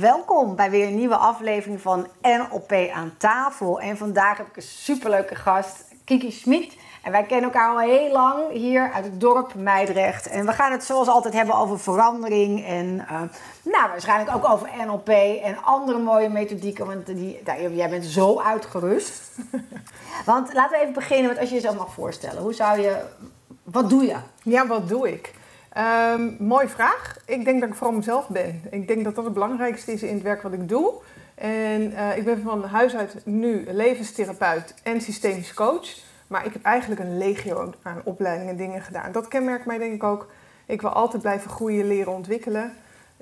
welkom bij weer een nieuwe aflevering van NLP aan tafel. En vandaag heb ik een superleuke gast, Kiki Smit. En wij kennen elkaar al heel lang hier uit het dorp Meidrecht. En we gaan het zoals altijd hebben over verandering en uh, nou, waarschijnlijk ook over NLP en andere mooie methodieken. Want die, nou, jij bent zo uitgerust. want laten we even beginnen met als je jezelf mag voorstellen. Hoe zou je, wat doe je? Ja, wat doe ik? Um, mooie vraag. Ik denk dat ik vooral mezelf ben. Ik denk dat dat het belangrijkste is in het werk wat ik doe. En uh, ik ben van huis uit nu levenstherapeut en systemisch coach. Maar ik heb eigenlijk een legio aan opleidingen en dingen gedaan. Dat kenmerkt mij denk ik ook. Ik wil altijd blijven groeien, leren, ontwikkelen.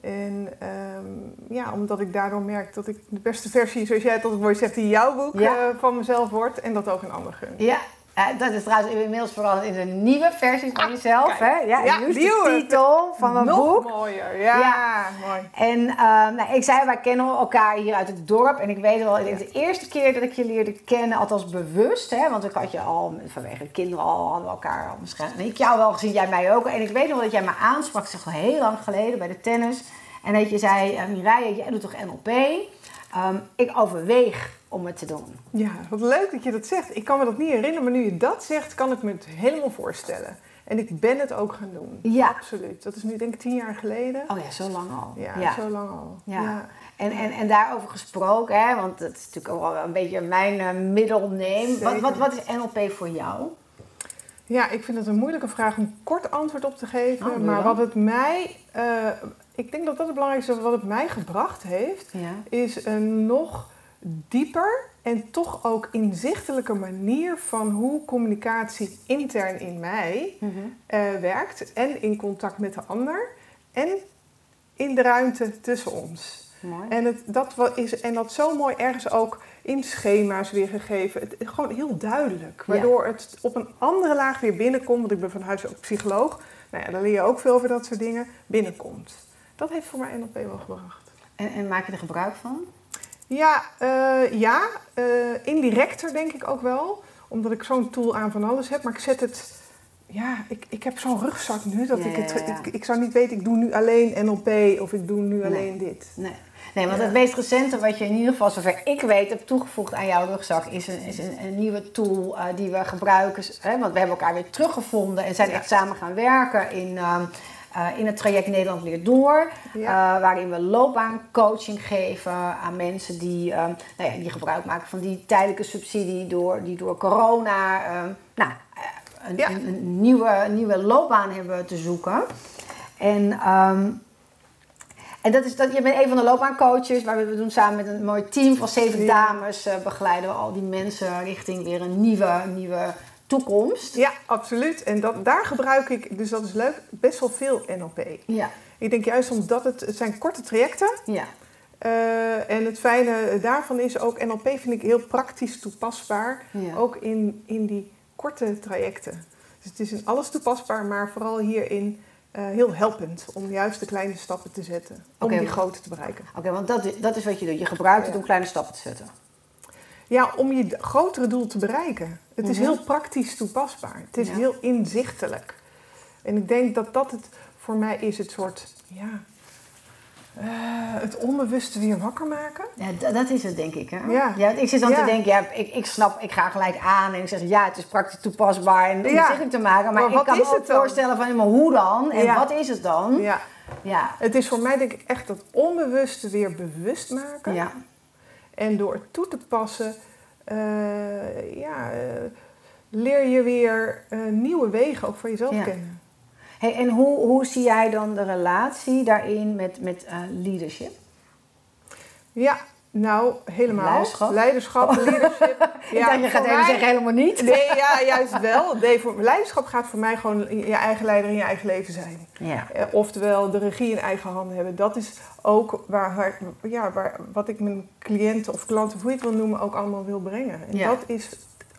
En um, ja, omdat ik daardoor merk dat ik de beste versie, zoals jij het altijd mooi zegt, in jouw boek ja. uh, van mezelf word. En dat ook een ander gun. Ja, uh, dat is trouwens inmiddels vooral in een nieuwe versie van jezelf. Hè? Ja, ja de titel van mijn Nog boek. mooier, ja, ja. mooi. En uh, nou, ik zei, wij kennen elkaar hier uit het dorp. En ik weet wel, het is de eerste keer dat ik je leerde kennen, althans bewust. Hè? Want ik had je al, vanwege kinderen al, hadden we elkaar al misschien. En ik jou wel gezien, jij mij ook. En ik weet nog dat jij me aansprak, ik zeg al heel lang geleden bij de tennis. En dat je zei, uh, Mireille, jij doet toch NLP? Um, ik overweeg om het te doen. Ja, wat leuk dat je dat zegt. Ik kan me dat niet herinneren, maar nu je dat zegt, kan ik me het helemaal voorstellen. En ik ben het ook gaan doen. Ja. Absoluut. Dat is nu denk ik tien jaar geleden. Oh ja, zo lang al. Ja, ja. zo lang al. Ja. ja. En, en, en daarover gesproken, hè, want dat is natuurlijk ook wel een beetje mijn uh, middelneem. Wat, wat, wat is NLP voor jou? Ja, ik vind het een moeilijke vraag om kort antwoord op te geven. Oh, maar wat het mij, uh, ik denk dat dat het belangrijkste is wat het mij gebracht heeft, ja. is een nog dieper en toch ook inzichtelijke manier van hoe communicatie intern in mij mm -hmm. uh, werkt en in contact met de ander en in de ruimte tussen ons. Mooi. En, het, dat is, en dat zo mooi ergens ook in schema's weergegeven. Het, gewoon heel duidelijk. Waardoor ja. het op een andere laag weer binnenkomt. Want ik ben van huis ook psycholoog. Nou ja, daar leer je ook veel over dat soort dingen. Binnenkomt. Dat heeft voor mij NLP wel gebracht. En, en maak je er gebruik van? Ja, uh, ja uh, indirecter denk ik ook wel. Omdat ik zo'n tool aan van alles heb. Maar ik zet het... Ja, ik, ik heb zo'n rugzak nu. Dat Ja, ik, het, ja, ja. Ik, ik zou niet weten, ik doe nu alleen NLP of ik doe nu alleen dit. Nee. Nee, want het meest recente wat je in ieder geval, zover ik weet, hebt toegevoegd aan jouw rugzak, is een, is een, een nieuwe tool eh, die we gebruiken. Hè, want we hebben elkaar weer teruggevonden en zijn echt samen gaan werken in, eh, in het traject Nederland Leert Door. Ja. eh, waarin we loopbaancoaching geven aan mensen die, ehm, nou ja, die gebruik maken van die tijdelijke subsidie door, die door corona nou, eh, een, Ja. een, een nieuwe, nieuwe loopbaan hebben te zoeken. En ehm, en dat is dat, je bent een van de loopbaancoaches, waar we, we doen samen met een mooi team van zeven dames, eh, begeleiden we al die mensen richting weer een nieuwe, nieuwe toekomst. Ja, absoluut. En dat, daar gebruik ik, dus dat is leuk, best wel veel NLP. Ja, Ik denk juist omdat het, het zijn korte trajecten. ja, eh, en het fijne daarvan is ook, NLP vind ik heel praktisch toepasbaar. ja. Ook in, in die korte trajecten. Dus het is in alles toepasbaar, maar vooral hierin eh, heel helpend om juist de kleine stappen te zetten. Om die grote te bereiken. Oké, want dat, is- dat is wat je doet. Je gebruikt het Ja. om kleine stappen te zetten. Ja, om je grotere doel te bereiken. Het is Mhm. heel praktisch toepasbaar. Het is Ja. heel inzichtelijk. En ik denk dat dat het voor mij is, het soort, ja, eh, het onbewuste weer wakker maken. Ja, dat is het denk ik. Hè? Ja. want ik zit dan Ja. te denken, ja, ik, ik snap, ik ga gelijk aan en ik zeg ja, het is praktisch toepasbaar en Ja. inzichtelijk te maken. Maar, Maar ik kan me ook voorstellen van, ja, maar hoe dan? En Ja. wat is het dan? Ja. Ja, Het is voor mij denk ik echt dat onbewuste weer bewust maken. ja. En door het toe te passen, eh, ja, eh, leer je weer eh, nieuwe wegen ook voor jezelf Ja. kennen. Hey, en hoe, hoe zie jij dan de relatie daarin met, met leadership? Ja, nou, helemaal. Leiderschap? Leiderschap, leadership. ik dacht, je gaat voor even mij- zeggen helemaal niet. Nee, ja, juist wel. Nee, voor, leiderschap gaat voor mij gewoon je eigen leider in je eigen leven zijn. Ja, Eh, oftewel, de regie in eigen handen hebben. Dat is ook waar, ja, waar, wat ik mijn cliënten of klanten, of hoe je het wil noemen, ook allemaal wil brengen. En Ja. dat is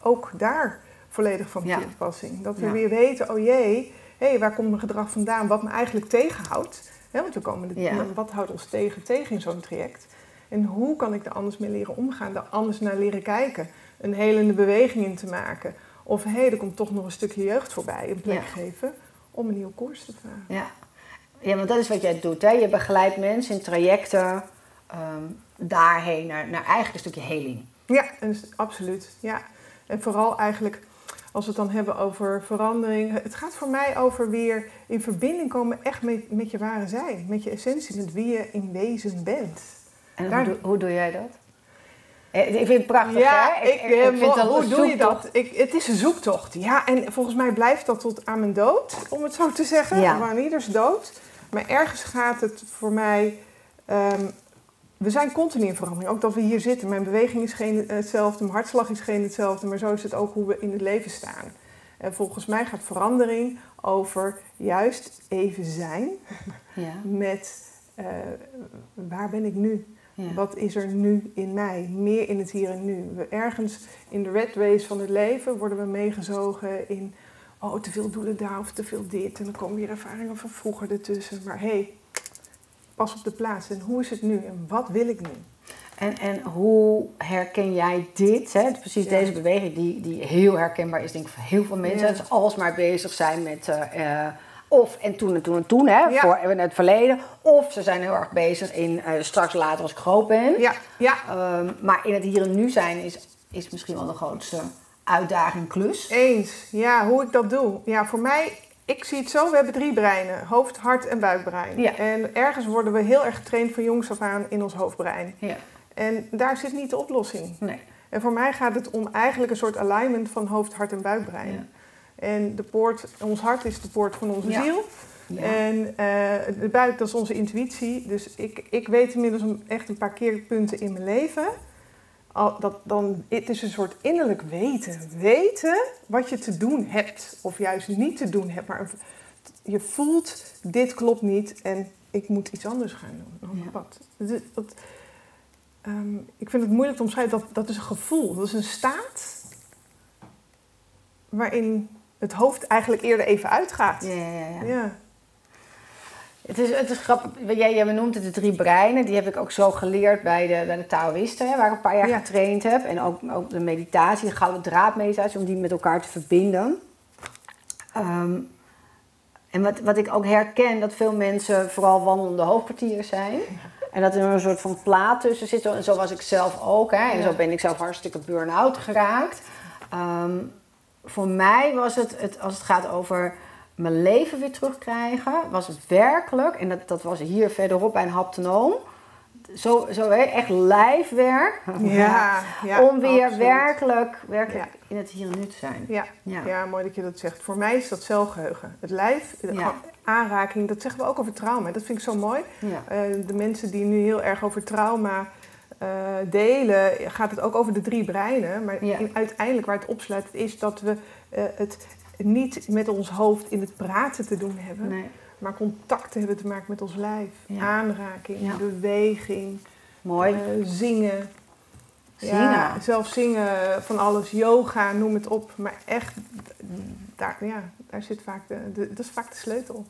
ook daar volledig van Ja. toepassing. Dat we Ja. weer weten, oh jee, hé, waar komt mijn gedrag vandaan? Wat me eigenlijk tegenhoudt. Hè, want we komen de, Ja. wat houdt ons tegen, tegen in zo'n traject? En hoe kan ik er anders mee leren omgaan? Er anders naar leren kijken. Een helende beweging in te maken. Of hé, hey, er komt toch nog een stukje jeugd voorbij. Een plek Ja. geven om een nieuwe koers te varen. ja. ja, want dat is wat jij doet. Hè? Je begeleidt mensen in trajecten ehm, daarheen, naar, naar eigenlijk een stukje heling. Ja, en, absoluut. Ja. En vooral eigenlijk als we het dan hebben over verandering. Het gaat voor mij over weer in verbinding komen echt met, met je ware zijn. Met je essentie, met wie je in wezen bent. En hoe, doe, hoe doe jij dat? Eh, ik vind het prachtig, ja, hè? Ik, ik, ik vind hoe doe je dat? Ik, het is een zoektocht. Ja, en volgens mij blijft dat tot aan mijn dood, om het zo te zeggen. Ja. Aan ieders dood. Maar ergens gaat het voor mij um, we zijn continu in verandering. Ook dat we hier zitten. Mijn beweging is geen hetzelfde, mijn hartslag is geen hetzelfde, maar zo is het ook hoe we in het leven staan. En volgens mij gaat verandering over juist even zijn ja. met uh, waar ben ik nu? Ja. Wat is er nu in mij? Meer in het hier en nu. We ergens in de red race van het leven worden we meegezogen in oh, te veel doelen daar of te veel dit. En dan komen weer ervaringen van vroeger ertussen. Maar hé, hey, pas op de plaats. En hoe is het nu? En wat wil ik nu? En, en hoe herken jij dit? Hè? Precies deze beweging die, die heel herkenbaar is, denk ik, voor heel veel mensen. Ja. Dus alsmaar bezig zijn met uh, of en toen en toen en toen, hè, ja. voor in het verleden. Of ze zijn heel erg bezig in uh, straks later als ik groot ben. Ja. Ja. Um, maar in het hier en nu zijn is, is misschien wel de grootste uitdaging klus. Eens. Ja, hoe ik dat doe. Ja, voor mij ik zie het zo, we hebben drie breinen. Hoofd, hart en buikbrein. Ja. En ergens worden we heel erg getraind van jongs af aan in ons hoofdbrein. Ja. En daar zit niet de oplossing. Nee. En voor mij gaat het om eigenlijk een soort alignment van hoofd, hart en buikbrein. Ja. En de poort, ons hart is de poort van onze ziel. Ja. En uh, de buik, dat is onze intuïtie. Dus ik, ik weet inmiddels echt een paar keerpunten in mijn leven dat, dan, het is een soort innerlijk weten. Weten wat je te doen hebt, of juist niet te doen hebt. Maar je voelt, dit klopt niet en ik moet iets anders gaan doen. Ja. Wat? Dat, dat, um, ik vind het moeilijk te omschrijven, dat, dat is een gevoel. Dat is een staat waarin het hoofd eigenlijk eerder even uitgaat. Ja, ja, ja. ja. Het is, het is grappig, jij, jij noemt het de drie breinen. Die heb ik ook zo geleerd bij de, bij de Taoïsten, hè, waar ik een paar jaar getraind heb. En ook, ook de meditatie, de gouden draadmeditatie, om die met elkaar te verbinden. Um, en wat, wat ik ook herken, dat veel mensen vooral wandelende hoofdkwartieren zijn. En dat er een soort van plaat tussen zit. En zo was ik zelf ook. Hè. En zo ben ik zelf hartstikke burn-out geraakt. Um, voor mij was het, het, als het gaat over mijn leven weer terugkrijgen, was het werkelijk, en dat, dat was hier verderop bij een haptonoom, zo, zo echt lijfwerk. Ja, ja, om weer werkelijk, werkelijk in het hier en nu te zijn. Ja. Ja. mooi dat je dat zegt. Voor mij is dat celgeheugen. Het lijf, aanraking, dat zeggen we ook over trauma. Dat vind ik zo mooi. Uh, de mensen die nu heel erg over trauma uh, delen, gaat het ook over de drie breinen. Maar uiteindelijk waar het opsluit is dat we uh, het niet met ons hoofd in het praten te doen hebben, nee. maar contact te hebben te maken met ons lijf. Aanraking, beweging, Mooi. Uh, zingen. Zingen. Ja, zelf zingen van alles, yoga, noem het op. Maar echt, daar, ja, daar zit vaak de, dat is vaak de sleutel.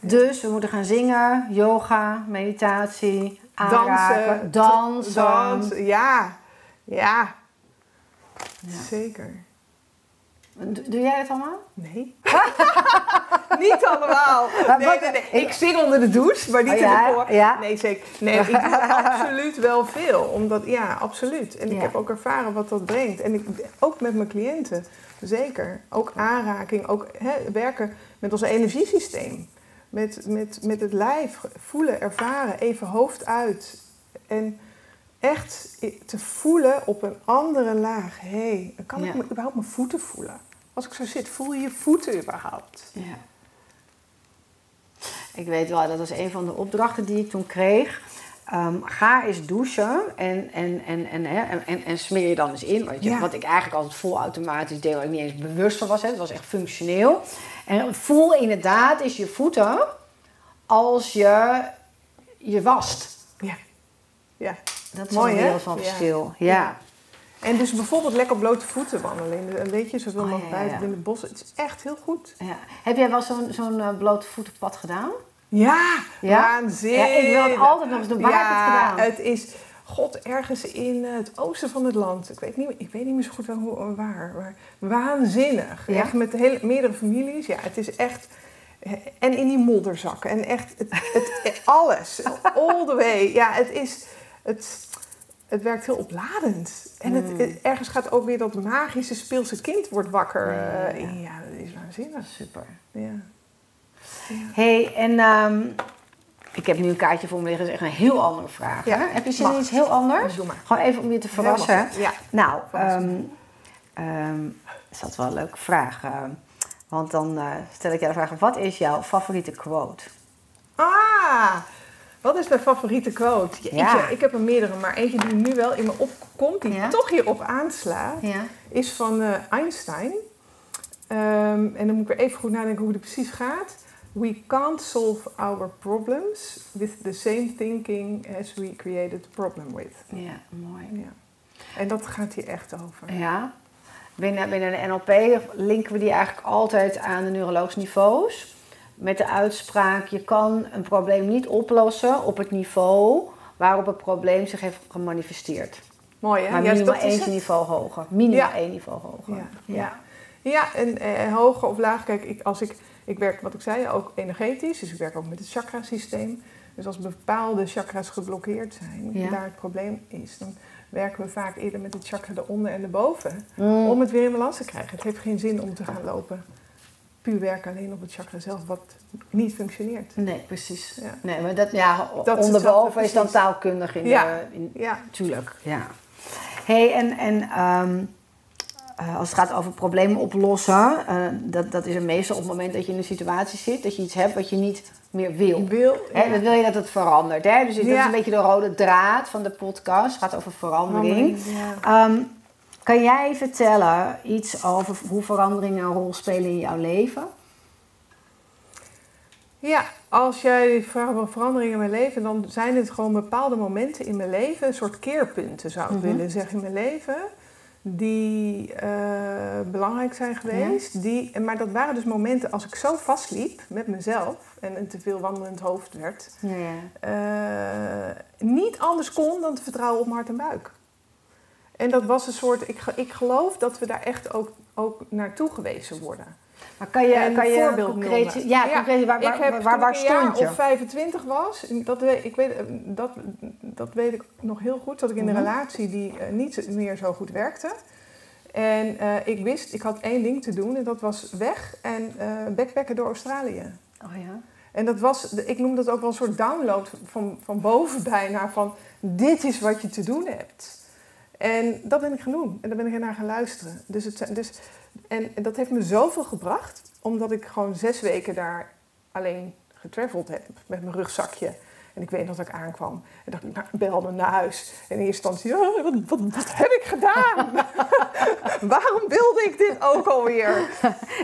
Dus we moeten gaan zingen, yoga, meditatie, aanraken, dansen. dansen. ja. ja. Zeker. Doe jij het allemaal? Nee. niet allemaal. Nee, nee, nee. Ik zing onder de douche, maar niet oh, ja, in de koor. Ja. Nee, zeker. Nee, ik doe absoluut wel veel. Omdat, ja, absoluut. En ik heb ook ervaren wat dat brengt. En ik, ook met mijn cliënten. Zeker. Ook aanraking. Ook hè, werken met ons energiesysteem. Met, met, met het lijf. Voelen, ervaren. Even hoofd uit. En echt te voelen op een andere laag. Hé, hey, kan ik me überhaupt mijn voeten voelen? Als ik zo zit, voel je je voeten überhaupt? Ja. Ik weet wel, dat was een van de opdrachten die ik toen kreeg. Um, ga eens douchen en, en, en, en, en, en, en, smeer je dan eens in. Weet je, Wat ik eigenlijk altijd vol automatisch deed, waar ik niet eens bewust van was. Hè. Het was echt functioneel. En voel inderdaad is je voeten als je je wast. Ja. ja. Dat is Mooi, een heel van verschil. ja. En dus bijvoorbeeld lekker blote voeten wandelen. Weet je, zoveel oh, mogelijk buiten in het bos. Het is echt heel goed. Ja. Heb jij wel zo'n zo'n uh, blote voetenpad gedaan? Ja, ja? waanzinnig. Ja, ik wil het altijd nog eens doen. Waar heb je het gedaan? Het is, god, ergens in het oosten van het land. Ik weet niet, ik weet niet meer zo goed waar, waar maar waanzinnig. Echt met hele, meerdere families. Ja, het is echt En in die modderzak. En echt het, het, alles. All the way. Ja, het is... Het, het werkt heel opladend. En het, Mm. het- ergens gaat ook weer dat magische speelse kind wordt wakker. Ja, ja, Eh, ja. ja, dat is waanzinnig. Super. Ja. Hey, en ehm, ik heb nu een kaartje voor me liggen. Dat is echt een heel andere vraag. Ja? Heb je zin in iets heel anders? Doe maar. Gewoon even om je te verrassen. Ja. Nou, ehm ehm, is dat wel een leuke vraag. eh, want dan eh, stel ik jou de vraag: wat is jouw favoriete quote? Ah, wat is mijn favoriete quote? Jeetje, Ja. Ik heb er meerdere, maar eentje die nu wel in me opkomt, die Ja. toch hierop aanslaat, Ja. is van eh, Einstein. Ehm, en dan moet ik weer even goed nadenken hoe die precies gaat. We can't solve our problems with the same thinking as we created the problem with. Ja, mooi. Ja. En dat gaat hier echt over. Ja. Binnen, binnen de NLP linken we die eigenlijk altijd aan de neurologische niveaus. Met de uitspraak, je kan een probleem niet oplossen op het niveau waarop het probleem zich heeft gemanifesteerd. Mooi hè? Maar minimaal één niveau hoger. Minimaal Ja. één niveau hoger. Ja. ja. Ja, en eh, hoger of laag. Kijk, ik, als ik, ik werk, wat ik zei, ook energetisch. Dus ik werk ook met het chakrasysteem. Dus als bepaalde chakras geblokkeerd zijn, Ja. daar het probleem is, dan werken we vaak eerder met het chakra eronder en erboven. Mm. Om het weer in balans te krijgen. Het heeft geen zin om te gaan lopen. Puur werken alleen op het chakra zelf, wat niet functioneert. Nee, precies. Ja. Nee, maar dat, ja, Dat is onderboven hetzelfde, is dan taalkundig in Ja. de... In, Ja, tuurlijk, ja. hey, en, en ehm, eh, als het gaat over problemen oplossen, eh, dat, dat is er meestal op het moment dat je in een situatie zit, dat je iets hebt wat je niet meer wil. wil. Hè, dan wil je dat het verandert. Hè? Dus dat is een beetje de rode draad van de podcast. Het gaat over verandering. Ja. Ehm, kan jij vertellen iets over hoe veranderingen een rol spelen in jouw leven? Ja, als jij vraagt over veranderingen in mijn leven, dan zijn het gewoon bepaalde momenten in mijn leven, een soort keerpunten zou ik Mhm. willen zeggen in mijn leven, die eh, belangrijk zijn geweest. Die, maar dat waren dus momenten als ik zo vastliep met mezelf en een te veel wandelend hoofd werd, Ja, eh, niet anders kon dan te vertrouwen op hart en buik. En dat was een soort, ik, ik geloof dat we daar echt ook, ook naartoe gewezen worden. Maar kan je, En kan een je voorbeeld concreet... noemen. Ja, concreet, waar, waar, ik heb waar, toen waar ik een jaar stond je? of 25 was, dat weet, ik weet, dat, dat weet ik nog heel goed, dat ik in een Mhm. relatie die eh, niet meer zo goed werkte. En eh, ik wist, ik had één ding te doen en dat was weg en eh backpacken door Australië. Oh ja. En dat was, ik noem dat ook wel een soort download van, van boven bijna, van dit is wat je te doen hebt. En dat ben ik gaan doen. En daar ben ik naar gaan luisteren. Dus het, dus, en dat heeft me zoveel gebracht, omdat ik gewoon zes weken daar alleen getraveld heb met mijn rugzakje. En ik weet nog dat ik aankwam en dacht ik, nou, belde naar huis. En in eerste instantie, oh, wat, wat, wat heb ik gedaan? Waarom wilde ik dit ook alweer?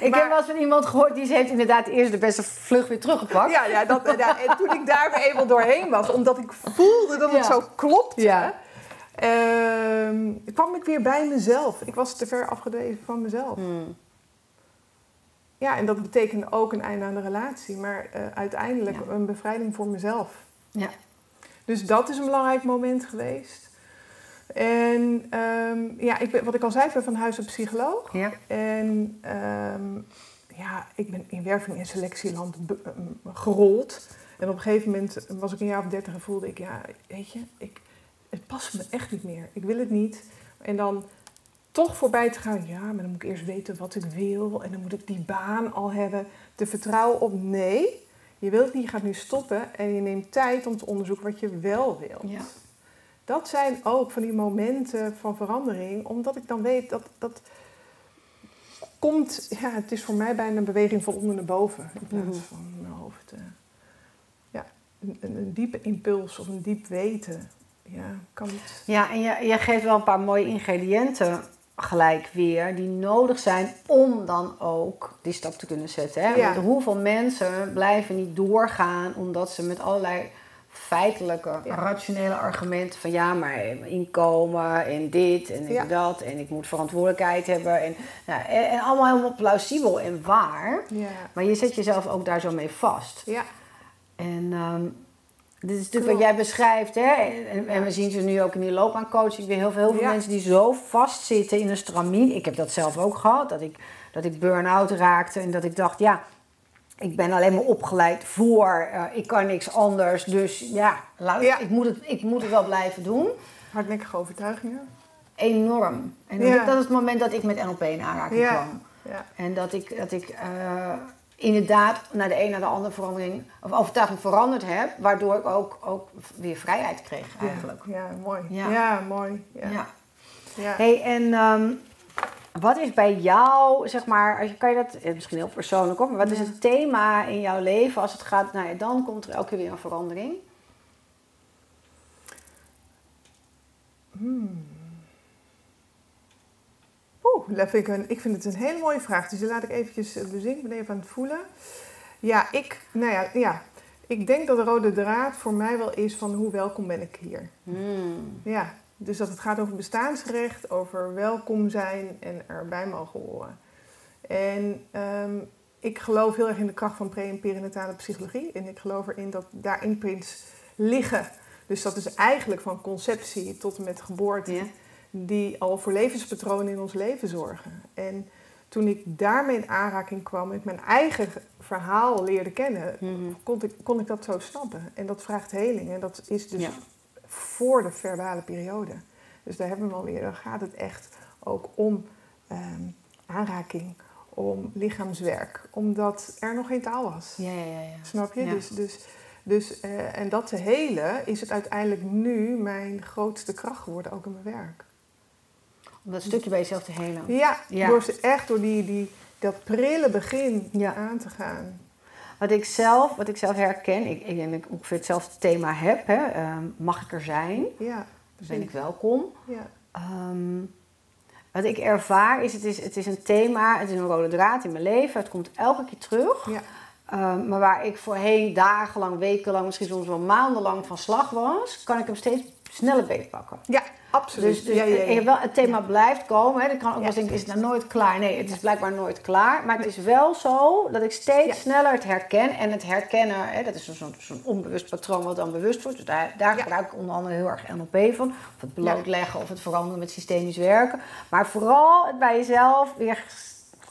Ik Maar- heb wel eens van iemand gehoord die ze heeft inderdaad eerst de beste vlucht weer teruggepakt. Ja, ja, dat, ja, en toen ik daar weer eenmaal doorheen was, omdat ik voelde dat het Ja. zo klopte, Ja. Ehm, kwam ik weer bij mezelf. Ik was te ver afgedreven van mezelf. Hmm. Ja, en dat betekende ook een einde aan de relatie, maar eh, uiteindelijk Ja. een bevrijding voor mezelf. Ja. Dus dat is een belangrijk moment geweest. En ehm, ja, ik ben, wat ik al zei, ik ben van huis uit psycholoog. Ja. En ehm, ja, ik ben in werving en selectieland gerold. En op een gegeven moment was ik een jaar of dertig en voelde ik, ja, weet je, ik, het past me echt niet meer. Ik wil het niet. En dan toch voorbij te gaan, ja, maar dan moet ik eerst weten wat ik wil. En dan moet ik die baan al hebben. Te vertrouwen op nee. Je wilt niet, je gaat nu stoppen en je neemt tijd om te onderzoeken wat je wel wilt. Ja. Dat zijn ook van die momenten van verandering, omdat ik dan weet dat dat komt. Ja, het is voor mij bijna een beweging van onder naar boven in plaats Mhm. van mijn hoofd. ja, een diepe impuls of een diep weten. Ja, kan het. Ja, en je, je geeft wel een paar mooie ingrediënten gelijk weer die nodig zijn om dan ook die stap te kunnen zetten. Hè? Ja. Want hoeveel mensen blijven niet doorgaan omdat ze met allerlei feitelijke, Ja. rationele argumenten van ja, maar inkomen en dit en Ja. dat en ik moet verantwoordelijkheid hebben en, nou, en, en allemaal helemaal plausibel en waar. Ja, Maar je zet jezelf ook daar zo mee vast. ja, En ehm, dit is natuurlijk Klopt. wat jij beschrijft, hè? En, en we zien ze nu ook in die loopbaancoaching weer heel veel, heel veel Ja. mensen die zo vastzitten in een stramien. Ik heb dat zelf ook gehad, dat ik, dat ik burn-out raakte en dat ik dacht, ja, ik ben alleen maar opgeleid voor, eh, ik kan niks anders. Dus ja, Ja. Ik, moet het, ik moet het wel blijven doen. Hardnekkige overtuigingen. Enorm. En dat, Ja. dat is het moment dat ik met NLP in aanraking kwam. Ja. En dat ik, dat ik eh, inderdaad naar de een naar de andere verandering, of overtuiging veranderd heb. Waardoor ik ook, ook weer vrijheid kreeg eigenlijk. Ja, ja, mooi. Ja. Ja, mooi. Ja. Ja. Hey, en ehm, wat is bij jou, zeg maar, als je, kan je dat, misschien heel persoonlijk op, maar wat is het thema in jouw leven als het gaat, nou ja, dan komt er elke keer weer een verandering. Oeh, dat vind ik, een, ik vind het een hele mooie vraag. Dus die laat ik eventjes eh, bezinken. Ik ben even aan het voelen. Ja, ik, nou ja, ja, ik denk dat de rode draad voor mij wel is van hoe welkom ben ik hier. Hmm. Ja, dus dat het gaat over bestaansrecht, over welkom zijn en erbij mogen horen. En ehm, ik geloof heel erg in de kracht van pre- en perinatale psychologie. En ik geloof erin dat daar imprints liggen. Dus dat is eigenlijk van conceptie tot en met geboorte. Die al voor levenspatronen in ons leven zorgen. En toen ik daarmee in aanraking kwam en ik mijn eigen verhaal leerde kennen, Mhm. kon ik, kon ik dat zo snappen. En dat vraagt heling. En dat is dus Ja. voor de verbale periode. Dus daar hebben we alweer. Dan gaat het echt ook om ehm, aanraking, om lichaamswerk. Omdat er nog geen taal was. Ja, ja, ja. Snap je? Dus, dus, dus, eh, en dat te helen is het uiteindelijk nu mijn grootste kracht geworden, ook in mijn werk. Om dat stukje bij jezelf te helen. Ja, Ja. door ze echt door die, die, dat prille begin Ja. aan te gaan. Wat ik zelf, wat ik zelf herken, ik, ik denk dat ik ongeveer hetzelfde thema heb. Hè. Ehm, mag ik er zijn? Ja, Dan ben ik welkom. Ja, Ehm, wat ik ervaar is het, is, het is een thema, het is een rode draad in mijn leven. Het komt elke keer terug. ja, Ehm, maar waar ik voorheen dagenlang, wekenlang, misschien soms wel maandenlang van slag was, kan ik hem steeds sneller beetpakken. ja absoluut. Dus, dus ja, ja, ja. wel, het thema blijft komen. Hè. Ik kan ook wel denken, is het nou nooit klaar? Nee, het is blijkbaar nooit klaar. Maar het is wel zo dat ik steeds sneller het herken. En het herkennen, hè, dat is zo'n onbewust patroon wat dan bewust wordt. Dus daar, daar gebruik ik onder andere heel erg NLP van. Of het blootleggen of het veranderen met systemisch werken. Maar vooral het bij jezelf weer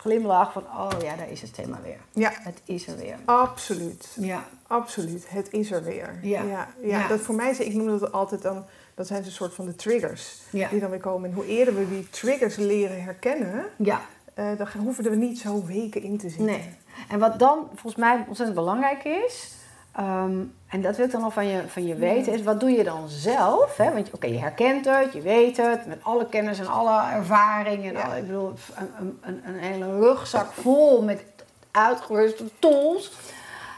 glimlach van, oh ja, daar is het thema weer. ja, Het is er weer. absoluut. Ja. Absoluut. Het is er weer. Ja. ja, Ja. Dat voor mij, ik noem dat altijd dan, dat zijn een soort van de triggers Ja. die dan weer komen. En hoe eerder we die triggers leren herkennen, Ja. eh, dan hoeven we niet zo weken in te zitten. Nee. En wat dan volgens mij ontzettend belangrijk is, ehm, en dat wil ik dan nog van je, van je weten, is wat doe je dan zelf? Hè? Want oké, je herkent het, je weet het, met alle kennis en alle ervaring. En Ja. alle, ik bedoel, een, een, een, hele rugzak vol met uitgeruste tools.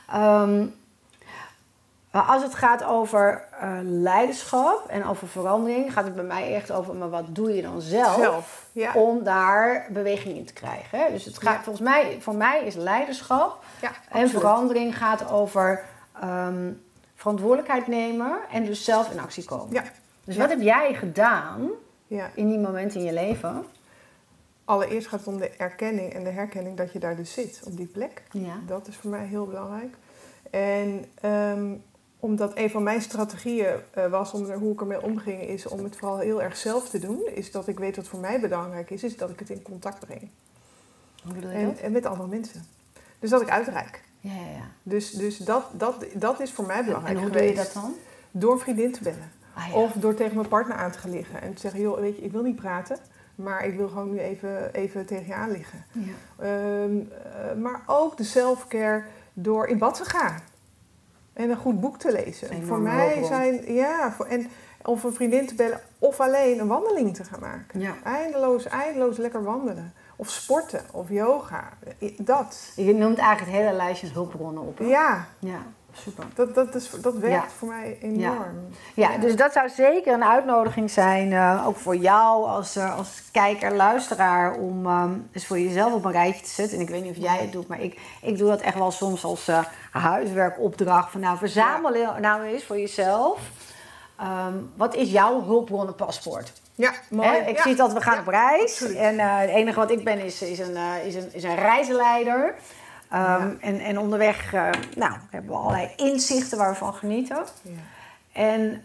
Ehm, maar als het gaat over eh, leiderschap en over verandering, gaat het bij mij echt over, maar wat doe je dan Zelf. Ja. om daar beweging in te krijgen. Hè? Dus het gaat Ja. volgens mij, voor mij is leiderschap en verandering gaat over ehm, verantwoordelijkheid nemen en dus zelf in actie komen. Ja. Dus Ja. wat heb jij gedaan Ja. in die momenten in je leven? Allereerst gaat het om de erkenning en de herkenning dat je daar dus zit, op die plek. Ja. Dat is voor mij heel belangrijk. En ehm, omdat een van mijn strategieën eh, was om er, hoe ik ermee omging, is om het vooral heel erg zelf te doen. Is dat ik weet wat voor mij belangrijk is, is dat ik het in contact breng. Hoe bedoel je En, dat? en met andere mensen. Dus dat ik uitreik. Ja, ja, ja. Dus, dus dat, dat, dat is voor mij belangrijk en hoe geweest. doe je dat dan? Door een vriendin te bellen. Ah, ja. Of door tegen mijn partner aan te gaan liggen. En te zeggen, joh, weet je, ik wil niet praten. Maar ik wil gewoon nu even, even tegen je aan liggen. ja. Ehm, eh, maar ook de self-care door in bad te gaan. En een goed boek te lezen. Voor mij zijn, ja, voor, en of een vriendin te bellen of alleen een wandeling te gaan maken. Ja. Eindeloos, eindeloos lekker wandelen. Of sporten, of yoga. Dat. Je noemt eigenlijk het hele lijstje hulpbronnen op. hè? Ja, ja super. dat, dat, is, dat werkt Ja. voor mij enorm. Ja, dus dat zou zeker een uitnodiging zijn, eh, ook voor jou als, eh, als kijker, luisteraar, om ehm eens voor jezelf op een rijtje te zetten. En ik weet niet of jij het doet, maar ik, ik doe dat echt wel soms als eh, huiswerkopdracht. Van nou, verzamel nou eens voor jezelf. Ehm, wat is jouw hulpbronnenpaspoort? Ja, mooi. Hè, ik Ja. zie het dat we gaan Ja, op reis. absoluut. En eh, het enige wat ik ben is, is, een, eh, is, een, is een reizenleider. Ehm, Ja. en, en onderweg eh, nou, hebben we allerlei inzichten waar we van genieten. Ja. En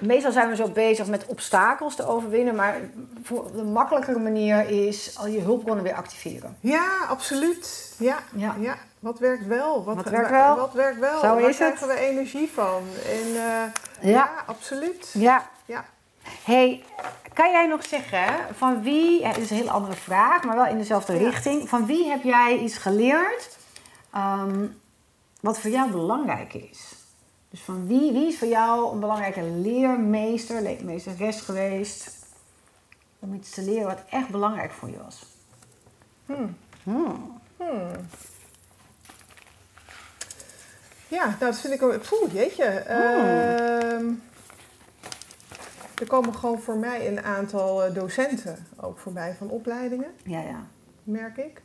meestal zijn we zo bezig met obstakels te overwinnen, maar voor de makkelijkere manier is al je hulpbronnen weer activeren. Ja, absoluut. Ja, Ja. ja. Wat werkt wel? Wat werkt wel? Wat werkt wel? Zo Waar is het. krijgen we energie van? En, Ja. ja. absoluut. Ja. Ja. Hey, kan jij nog zeggen van wie, dit is een hele andere vraag, maar wel in dezelfde richting. Van wie heb jij iets geleerd ehm, wat voor jou belangrijk is? Dus van wie, wie is voor jou een belangrijke leermeester, le- meesteres geweest om iets te leren wat echt belangrijk voor je was? Hmm. Hmm. Hmm. Ja, nou, dat vind ik ook. Poeh, jeetje. Ehm, er komen gewoon voor mij een aantal eh, docenten ook voorbij van opleidingen, Ja, ja. merk ik.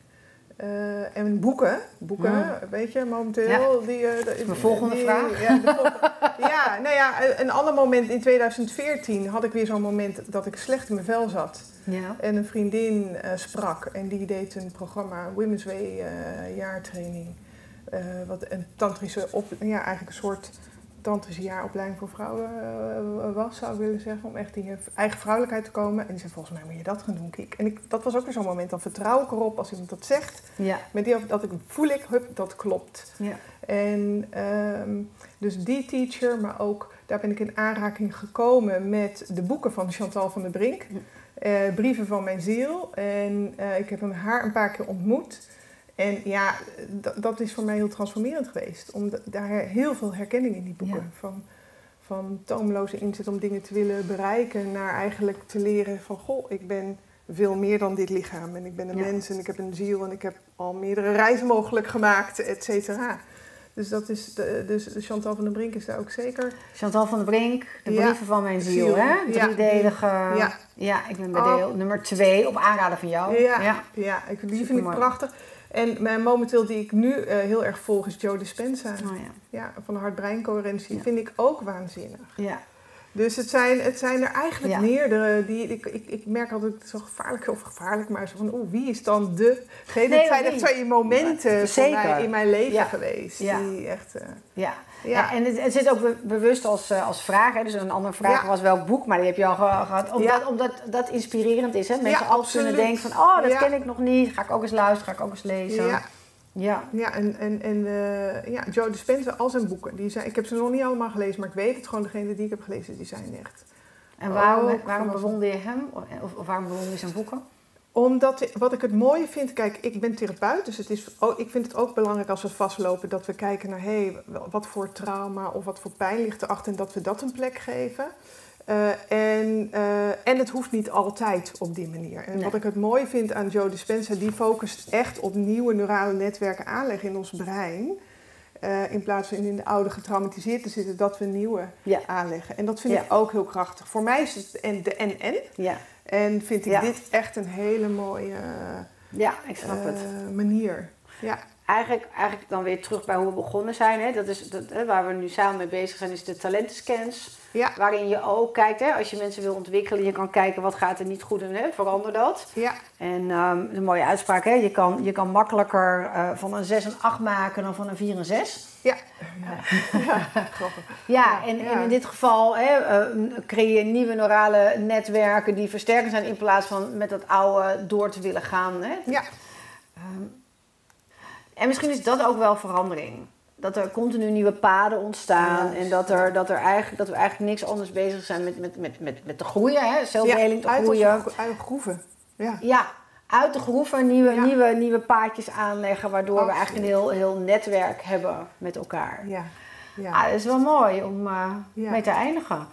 Eh, en boeken, boeken, weet je, momenteel. Die, eh, de- Mijn volgende die- vraag. Ja, de volgende- ja, nou ja, een ander moment in 2014 had ik weer zo'n moment dat ik slecht in mijn vel zat. Ja. En een vriendin sprak en die deed een programma Women's Way jaartraining. Wat een tantrische op, ja, eigenlijk een soort jaaropleiding voor vrouwen eh, was, zou ik willen zeggen. Om echt in je eigen vrouwelijkheid te komen. En die zei, volgens mij moet je dat gaan doen, Kiek. En ik, dat was ook weer zo'n moment, dan vertrouw ik erop als iemand dat zegt. Ja. Met die, dat ik voel ik, hup, dat klopt. Ja. En ehm, dus die teacher, maar ook daar ben ik in aanraking gekomen met de boeken van Chantal van der Brink. eh, brieven van mijn ziel. En eh, ik heb hem haar een paar keer ontmoet. En ja, dat is voor mij heel transformerend geweest. Om da- daar heel veel herkenning in die boeken. Ja. Van, van toomloze inzet om dingen te willen bereiken naar eigenlijk te leren van... Goh, ik ben veel meer dan dit lichaam. En ik ben een Ja. mens en ik heb een ziel en ik heb al meerdere reizen mogelijk gemaakt, et cetera. Dus, dat is de, dus Chantal van den Brink is daar ook zeker. Chantal van der Brink, de Ja. brieven van mijn ziel, Ziel, hè? Driedelige. Ja. Ja, ik ben bij Oh. deel nummer twee op aanraden van jou. Ja, ja. ik, die vind ik prachtig. En mijn momenteel die ik nu eh, heel erg volg is Joe Dispenza. Oh, ja. Ja, van de hart-breincoherentie. Ja. Vind ik ook waanzinnig. ja. Dus het zijn, het zijn er eigenlijk Ja. meerdere. Die, ik, ik, ik merk altijd zo gevaarlijk of gevaarlijk, maar zo van, oeh, wie is dan de? Nee, het zijn echt twee momenten Zeker. in mijn leven geweest. Die echt, eh, ja. Ja. En het, het zit ook be- bewust als, eh, als vraag. Hè? Dus een andere vraag Ja. was welk boek, maar die heb je al ge- gehad. Omdat, Ja. omdat dat inspirerend is. Hè? Mensen altijd kunnen denken van, oh, dat ken ik nog niet. Ga ik ook eens luisteren, ga ik ook eens lezen. ja. Ja. Ja, en, en, en eh, ja, Joe Dispenza, al zijn boeken. Die zijn, ik heb ze nog niet allemaal gelezen, maar ik weet het gewoon, degene die ik heb gelezen, die zijn echt. En waarom, Ook waarom bewonder je hem? Of, of waarom bewonder je zijn boeken? Omdat, wat ik het mooie vind, kijk, ik ben therapeut, dus het is, oh, ik vind het ook belangrijk als we vastlopen dat we kijken naar, hé, hey, wat voor trauma of wat voor pijn ligt erachter en dat we dat een plek geven. Eh, en, eh, en het hoeft niet altijd op die manier. En Nee. wat ik het mooie vind aan Joe Dispenza, die focust echt op nieuwe neurale netwerken aanleggen in ons brein. Eh, in plaats van in de oude getraumatiseerd te zitten, dat we nieuwe Ja. aanleggen. En dat vind Ja. ik ook heel krachtig. Voor mij is het en de en-en. Ja, En vind ik dit echt een hele mooie ja ik snap het. eh, manier. Ja, Eigenlijk, eigenlijk dan weer terug bij hoe we begonnen zijn. Hè? Dat is, dat, hè, waar we nu samen mee bezig zijn, is de talentenscans. ja, Waarin je ook kijkt, hè, als je mensen wil ontwikkelen, je kan kijken wat gaat er niet goed en hè, verander dat. ja, En ehm, een mooie uitspraak, hè? Je, kan, je kan makkelijker eh, van een 6 een 8 maken dan van een 4 een 6. ja. Grappig. Ja, Ja, en, ja. en in dit geval hè, eh, creëer je nieuwe neurale netwerken die versterken zijn in plaats van met dat oude door te willen gaan. Hè? Ja, Ehm, en misschien is dat ook wel verandering. Dat er continu nieuwe paden ontstaan en dat, er, dat, er eigenlijk, dat we eigenlijk niks anders bezig zijn met, met, met, met, met te groeien, hè? zelfheling te uit groeien. uit groeven. Ja, Ja, uit de groeven nieuwe, Ja. nieuwe, nieuwe paadjes aanleggen, waardoor we eigenlijk een heel, heel netwerk hebben met elkaar. ja, ja. Ah, dat is wel mooi om eh, Ja. mee te eindigen.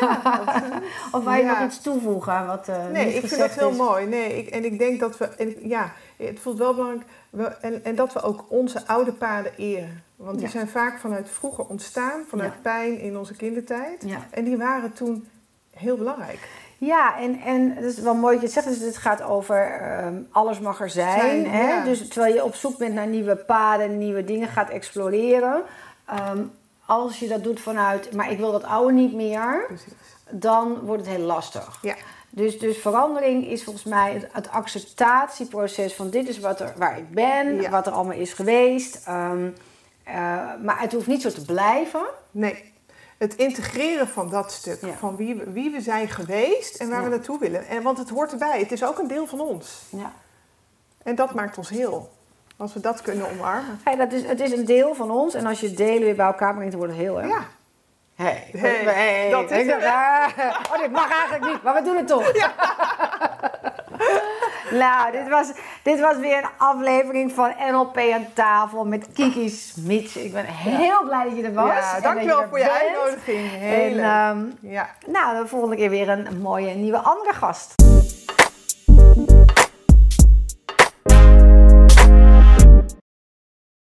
Ja. Of je Ja. nog iets toevoegen wat eh Nee, ik vind dat heel is? mooi. Nee, ik, en ik denk dat we, en, ik- ja, het voelt wel belangrijk, we, en, en dat we ook onze oude paden eren. Want die Ja. zijn vaak vanuit vroeger ontstaan, vanuit Ja. pijn in onze kindertijd. Ja. En die waren toen heel belangrijk. Ja, en, en het is wel mooi dat je het zegt. Dus het gaat over ehm, alles mag er zijn. Zijn, hè? Dus terwijl je op zoek bent naar nieuwe paden, nieuwe dingen gaat exploreren. ehm, als je dat doet vanuit, maar ik wil dat oude niet meer, Precies. dan wordt het heel lastig. Ja. Dus, dus verandering is volgens mij het, het acceptatieproces van dit is wat er, waar ik ben, Ja. wat er allemaal is geweest. Ehm, eh, maar het hoeft niet zo te blijven. Nee. het integreren van dat stuk. Ja. Van wie, we- wie we zijn geweest en waar Ja. we naartoe willen. En, want het hoort erbij. Het is ook een deel van ons. Ja. En dat maakt ons heel. Als we dat kunnen omarmen. Hey, dat is, het is een deel van ons en als je delen weer bij elkaar brengt, dan wordt het heel, hè? Ja. Hey, Hey, dat is dacht, ah, oh, dit mag eigenlijk niet, maar we doen het toch. nou, dit was, dit was weer een aflevering van NLP aan tafel met Kiki Smits. Ik ben heel blij dat je er was. Ja, dankjewel je voor je uitnodiging. Heel En ehm, ja. nou, de volgende keer weer een mooie nieuwe andere gast.